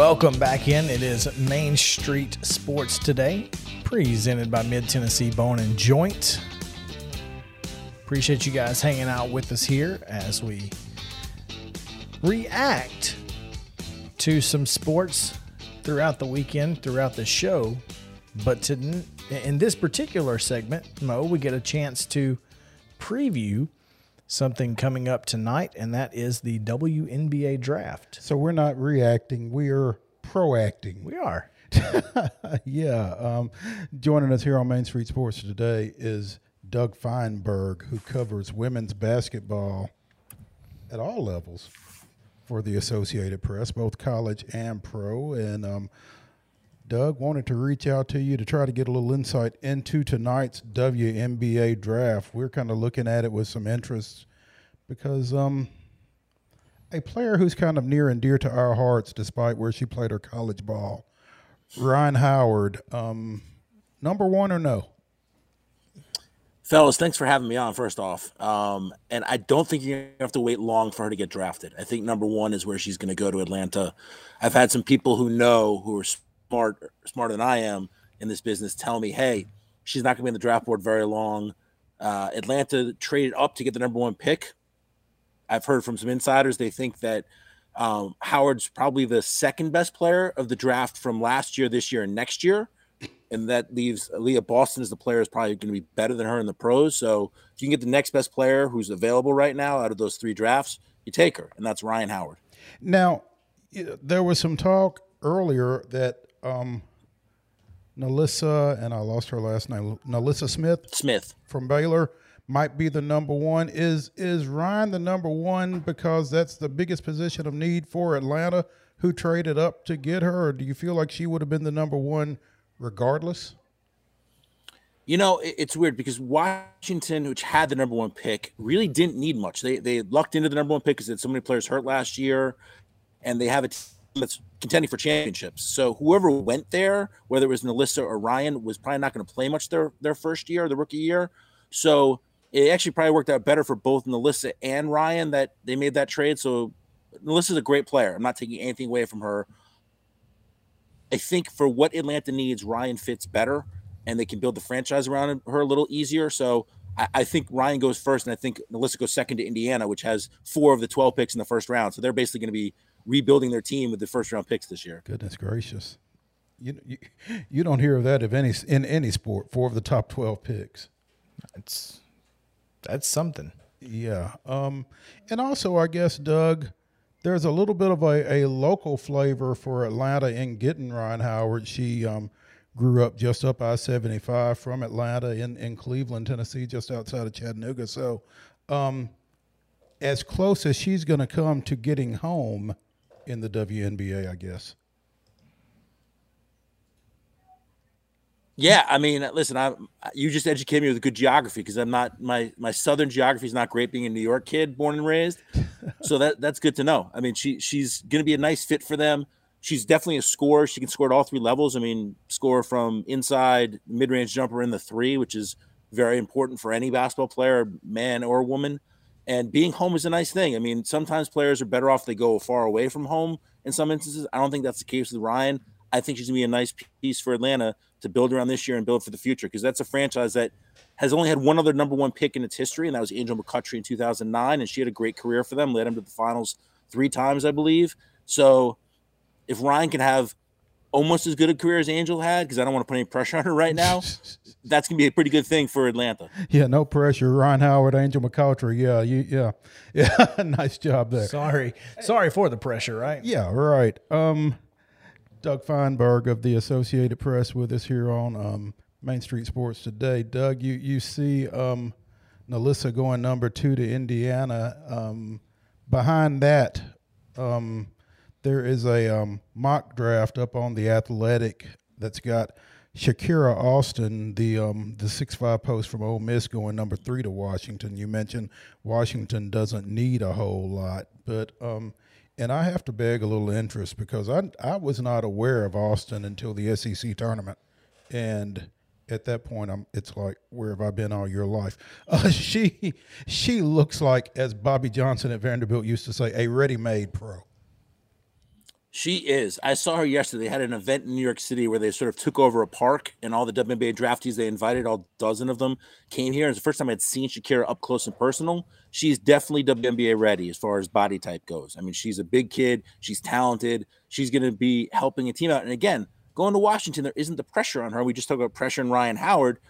Welcome back in. It is Main Street Sports Today, presented by Mid Tennessee Bone and Joint. Appreciate you guys hanging out with us here as we react to some sports throughout the weekend, throughout the show. But to, in this particular segment, Mo, we get a chance to preview something coming up tonight, and that is the WNBA draft. So we're not reacting, we are proacting. We are. yeah. Um, joining us here on Main Street Sports today is Doug Feinberg, who covers women's basketball at all levels for the Associated Press, both college and pro. And um, Doug wanted to reach out to you to try to get a little insight into tonight's WNBA draft. We're kind of looking at it with some interest because um, a player who's kind of near and dear to our hearts, despite where she played her college ball, Rhyne Howard, um, number one or no? Fellas, thanks for having me on, first off. Um, and I don't think you have to wait long for her to get drafted. I think number one is where she's going to go to Atlanta. I've had some people who know, who are smart, smarter than I am in this business, tell me, hey, she's not going to be in the draft board very long. Uh, Atlanta traded up to get the number one pick. I've heard from some insiders they think that um, Howard's probably the second best player of the draft from last year, this year, and next year and that leaves Aliyah Boston as the player is probably going to be better than her in the pros. So if you can get the next best player who's available right now out of those three drafts, you take her, and that's Ryan Howard. Now, there was some talk earlier that um, NaLyssa, and I lost her last name, NaLyssa Smith. Smith from Baylor might be the number one. Is is Rhyne the number one because that's the biggest position of need for Atlanta, who traded up to get her, or do you feel like she would have been the number one? regardless? You know, it's weird because Washington, which had the number one pick, really didn't need much. They they lucked into the number one pick because they had so many players hurt last year, and they have a that's contending for championships. So whoever went there, whether it was NaLyssa or Ryan, was probably not going to play much their their first year, the rookie year. So it actually probably worked out better for both NaLyssa and Ryan that they made that trade. So NaLyssa's a great player. I'm not taking anything away from her. I think for what Atlanta needs, Ryan fits better, and they can build the franchise around her a little easier. So I, I think Ryan goes first, and I think NaLyssa goes second to Indiana, which has four of the 12 picks in the first round. So they're basically going to be rebuilding their team with the first round picks this year. Goodness gracious. You, you, you don't hear of that if any in any sport. Four of the top twelve picks. It's that's something. Yeah. Um, and also, I guess, Doug, there's a little bit of a, a local flavor for Atlanta in getting Rhyne Howard. She um, grew up just up I 75 from Atlanta in, in Cleveland, Tennessee, just outside of Chattanooga. So, um, as close as she's going to come to getting home in the WNBA, I guess. Yeah, I mean, listen, I you just educated me with good geography because I'm not my my southern geography is not great being a New York kid, born and raised. so that that's good to know. I mean, she she's going to be a nice fit for them. She's definitely a scorer. She can score at all three levels. I mean, score from inside, mid range jumper in the three, which is very important for any basketball player, man or woman. And being home is a nice thing. I mean, sometimes players are better off they go far away from home. In some instances, I don't think that's the case with Ryan. I think she's gonna be a nice piece for Atlanta to build around this year and build for the future because that's a franchise that has only had one other number one pick in its history, and that was Angel McCoughtry in 2009, and she had a great career for them, led them to the finals three times, I believe. So if Ryan can have almost as good a career as Angel had, because I don't want to put any pressure on her right now, that's gonna be a pretty good thing for Atlanta. Yeah, no pressure. Rhyne Howard, Angel McCoughtry. Yeah, you, yeah, yeah. nice job there. Sorry, sorry for the pressure. Right? Yeah, right. Um, Doug Feinberg of the Associated Press with us here on um, Main Street Sports today. Doug, you you see um, NaLyssa going number two to Indiana. Um, behind that, um, there is a um, mock draft up on the Athletic that's got Shakira Austin, the um, the six five post from Ole Miss, going number three to Washington. You mentioned Washington doesn't need a whole lot, but um, and I have to beg a little interest because I I was not aware of Austin until the SEC tournament, and at that point I'm it's like where have I been all your life? Uh, she she looks like as Bobby Johnson at Vanderbilt used to say a ready-made pro. She is. I saw her yesterday. They had an event in New York City where they sort of took over a park, and all the WNBA draftees they invited, all dozen of them, came here. It's the first time I'd seen Shakira up close and personal. She's definitely WNBA ready as far as body type goes. I mean, she's a big kid. She's talented. She's going to be helping a team out. And again, going to Washington, there isn't the pressure on her. We just talked about pressure on Ryan Howard.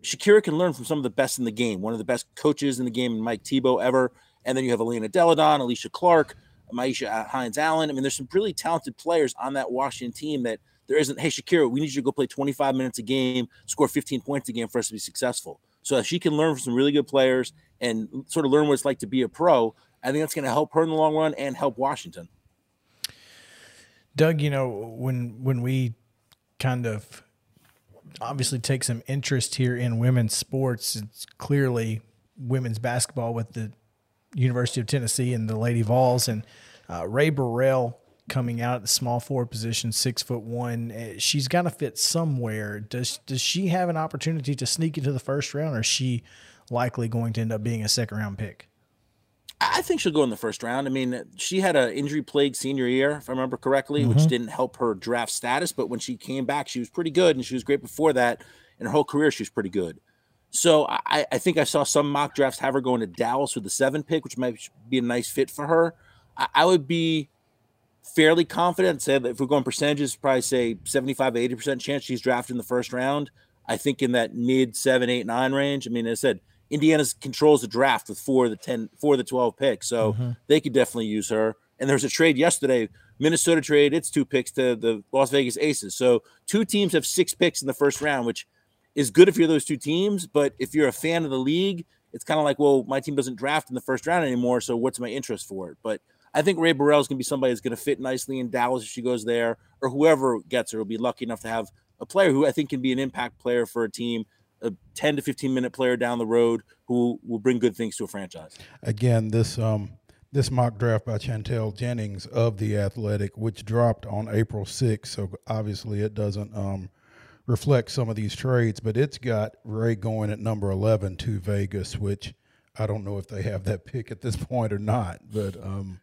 Shakira can learn from some of the best in the game. One of the best coaches in the game, Mike Thibault ever. And then you have Elena Delle Donne, Alysha Clark. Myisha Hines Allen. I mean, there's some really talented players on that Washington team that there isn't. Hey, Shakira, we need you to go play 25 minutes a game, score 15 points a game for us to be successful. So she can learn from some really good players and sort of learn what it's like to be a pro, I think that's going to help her in the long run and help Washington. Doug, you know when when we kind of obviously take some interest here in women's sports, it's clearly women's basketball with the University of Tennessee and the Lady Vols, and uh, Rae Burrell coming out at the small forward position, six foot one. Eh, she's got to fit somewhere. Does does she have an opportunity to sneak into the first round, or is she likely going to end up being a second round pick? I think she'll go in the first round. I mean, she had an injury plagued senior year, if I remember correctly, mm-hmm. which didn't help her draft status. But when she came back, she was pretty good, and she was great before that. In her whole career, she was pretty good. So I, I, think I saw some mock drafts have her going to Dallas with the seven pick, which might be a nice fit for her. I, I would be fairly confident. Say that if we're going percentages, probably say 75 to 80% chance she's drafted in the first round. I think in that mid seven, eight, nine range. I mean, as I said, Indiana's controls the draft with four of the 10, four of the 12 picks. So mm-hmm. they could definitely use her. And there was a trade yesterday. Minnesota trade its two picks to the Las Vegas Aces. So two teams have six picks in the first round, which – is good if you're those two teams. But if you're a fan of the league, it's kind of like, well, my team doesn't draft in the first round anymore. So what's my interest for it? But I think Rae Burrell is going to be somebody that's going to fit nicely in Dallas if she goes there, or whoever gets her will be lucky enough to have a player who I think can be an impact player for a team, a 10 to 15 minute player down the road who will bring good things to a franchise. Again, this um this mock draft by Chantel Jennings of the Athletic, which dropped on April 6th, so obviously it doesn't um reflect some of these trades, but it's got Rae going at number 11 to Vegas, which I don't know if they have that pick at this point or not, but um,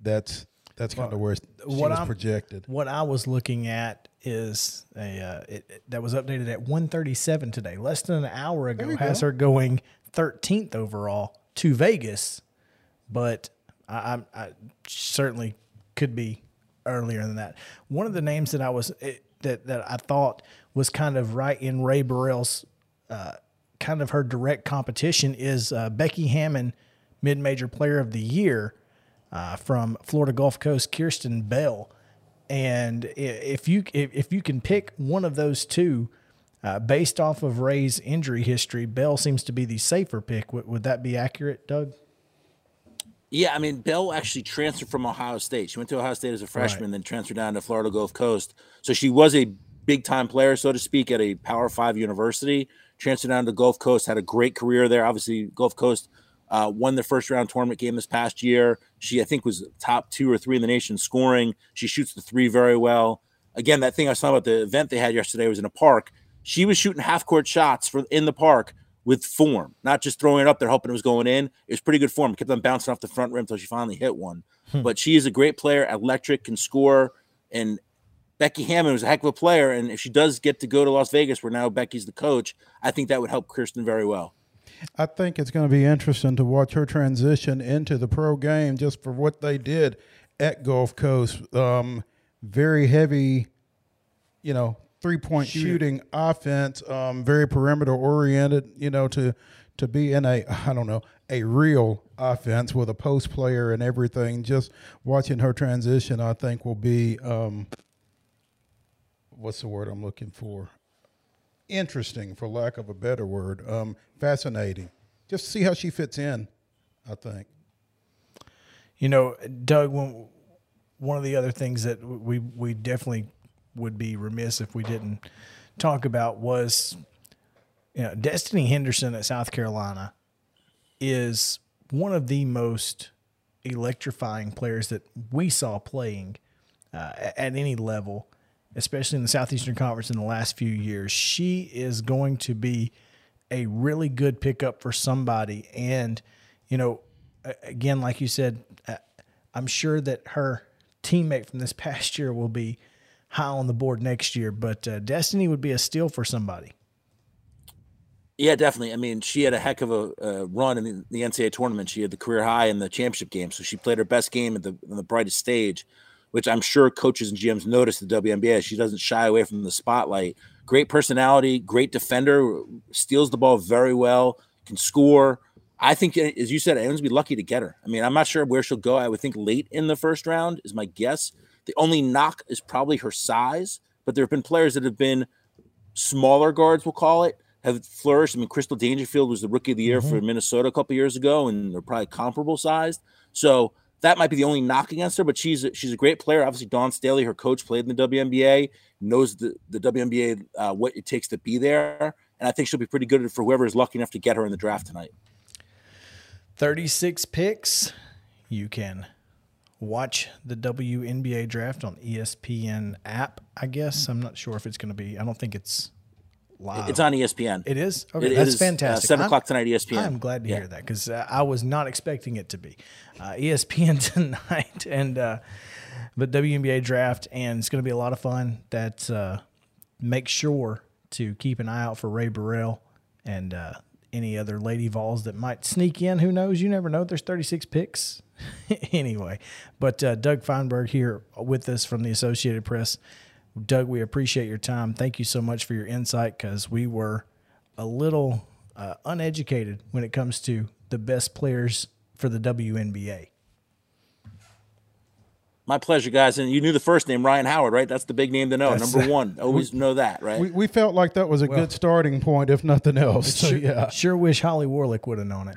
that's that's kind of where she what was I'm, projected. What I was looking at is a uh, it, it, that was updated at 137 today, less than an hour ago. Has go. her going 13th overall to Vegas, but I, I, I, certainly could be earlier than that. One of the names that I was it, that that I thought was kind of right in Rae Burrell's uh, kind of her direct competition is uh, Becky Hammon, mid major player of the year uh, from Florida Gulf Coast, Kierstan Bell. And if you if if you can pick one of those two, uh, based off of Rae's injury history, Bell seems to be the safer pick. would, would that be accurate, Doug? Yeah, I mean, Bell actually transferred from Ohio State. She went to Ohio State as a freshman, right. then transferred down to Florida Gulf Coast. So she was a big time player, so to speak, at a Power Five university. Transferred down to Gulf Coast, had a great career there. Obviously, Gulf Coast uh, won the first round tournament game this past year. She, I think, was top two or three in the nation scoring. She shoots the three very well. Again, that thing I saw about the event they had yesterday was in a park. She was shooting half court shots for in the park with form, not just throwing it up there hoping it was going in. It was pretty good form. Kept on bouncing off the front rim until she finally hit one. Hmm. But she is a great player, electric, can score, and Becky Hammon was a heck of a player. And if she does get to go to Las Vegas, where now Becky's the coach, I think that would help Kierstan very well. I think it's going to be interesting to watch her transition into the pro game just for what they did at Gulf Coast. Um, very heavy, you know, three point Shoot. shooting offense, um, very perimeter oriented, you know, to to be in a I don't know, a real offense with a post player and everything. Just watching her transition, I think will be um, what's the word I'm looking for? Interesting, for lack of a better word. Um, fascinating. Just see how she fits in. I think. You know, Doug. When, one of the other things that we we definitely would be remiss if we didn't talk about was, you know, Destiny Henderson at South Carolina is one of the most electrifying players that we saw playing uh, at any level especially in the Southeastern Conference in the last few years. She is going to be a really good pickup for somebody. And, you know, again, like you said, uh, I'm sure that her teammate from this past year will be high on the board next year. But uh, Destiny would be a steal for somebody. Yeah, definitely. I mean, she had a heck of a uh, run in the, the, NCAA tournament. She had the career high in the championship game, so she played her best game at the, the brightest stage, which I'm sure coaches and GMs noticed the WNBA. She doesn't shy away from the spotlight. Great personality, great defender, steals the ball very well, can score. I think, as you said, anyone's be lucky to get her. I mean, I'm not sure where she'll go. I would think late in the first round is my guess. The only knock is probably her size, but there have been players that have been smaller guards, we'll call it, have flourished. I mean, Crystal Dangerfield was the rookie of the year mm-hmm. for Minnesota a couple years ago, and they're probably comparable sized. So that might be the only knock against her, but she's a, she's a great player. Obviously, Dawn Staley, her coach, played in the WNBA, knows the the WNBA uh, what it takes to be there, and I think she'll be pretty good for whoever is lucky enough to get her in the draft tonight. Thirty six picks, you can watch the WNBA draft on ESPN app. I guess I'm not sure if it's going to be. I don't think it's live. It's on ESPN. It is. Okay, it that's is, uh, fantastic. Uh, Seven o'clock tonight, ESPN. I'm glad to yeah. hear that because uh, I was not expecting it to be uh, ESPN tonight, and uh, but WNBA draft, and it's going to be a lot of fun. That uh, make sure to keep an eye out for Rae Burrell and any other Lady Vols that might sneak in. Who knows? You never know. There's 36 picks anyway. But uh, Doug Feinberg here with us from the Associated Press. Doug, we appreciate your time. Thank you so much for your insight because we were a little uh, uneducated when it comes to the best players for the WNBA. My pleasure, guys. And you knew the first name, Ryan Howard, right? That's the big name to know. That's, Number one. Always we, know that, right? We, we, felt like that was a well, good starting point, if nothing else. So, sure, yeah. Sure wish Holly Warlick would have known it.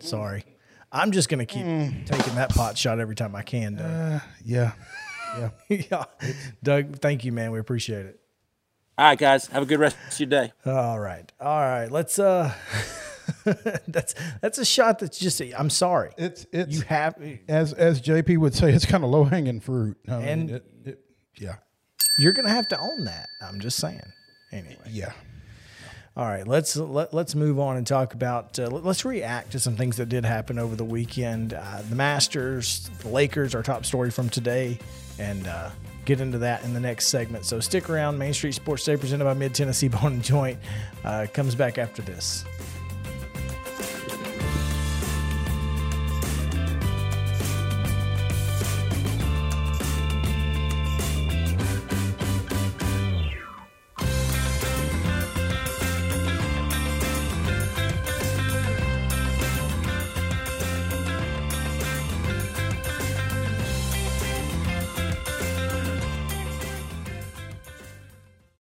Sorry. I'm just going to keep mm. taking that pot shot every time I can, Doug. Uh, yeah. Yeah. yeah. Doug, thank you, man. We appreciate it. All right, guys. Have a good rest of your day. All right. All right. Let's uh that's that's a shot that's just I'm sorry. It's it's you have as as JP would say, it's kind of low hanging fruit. I and mean, it, it, yeah. You're gonna have to own that. I'm just saying. Anyway. Yeah. All right, let's let, let's move on and talk about. Uh, let's react to some things that did happen over the weekend. Uh, the Masters, the Lakers, our top story from today, and uh, get into that in the next segment. So stick around. Main Street Sports Day, presented by Mid Tennessee Bone and Joint, uh, comes back after this.